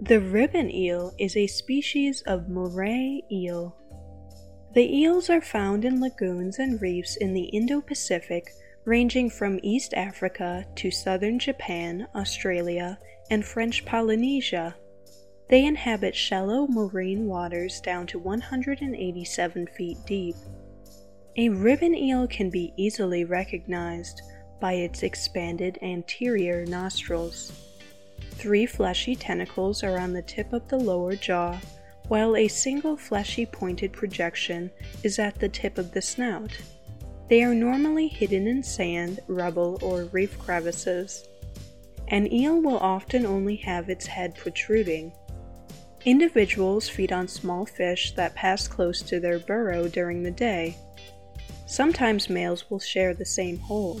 The ribbon eel is a species of moray eel. The eels are found in lagoons and reefs in the Indo-Pacific, ranging from East Africa to southern Japan, Australia, and French Polynesia. They inhabit shallow marine waters down to 187 feet deep. A ribbon eel can be easily recognized by its expanded anterior nostrils. Three fleshy tentacles are on the tip of the lower jaw, while a single fleshy pointed projection is at the tip of the snout. They are normally hidden in sand, rubble, or reef crevices. An eel will often only have its head protruding. Individuals feed on small fish that pass close to their burrow during the day. Sometimes males will share the same hole.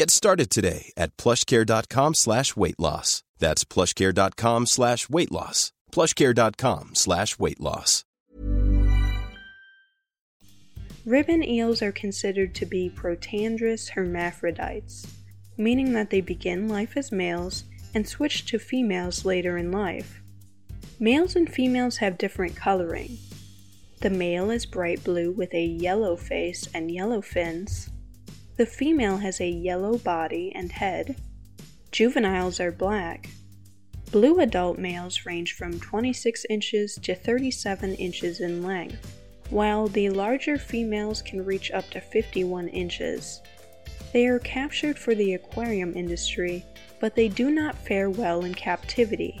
Get started today at plushcare.com slash weight loss. That's plushcare.com slash weight loss. plushcare.com slash weight loss. Ribbon eels are considered to be protandrous hermaphrodites, meaning that they begin life as males and switch to females later in life. Males and females have different coloring. The male is bright blue with a yellow face and yellow fins. The female has a yellow body and head. Juveniles are black. Blue adult males range from 26 inches to 37 inches in length, while the larger females can reach up to 51 inches. They are captured for the aquarium industry, but they do not fare well in captivity.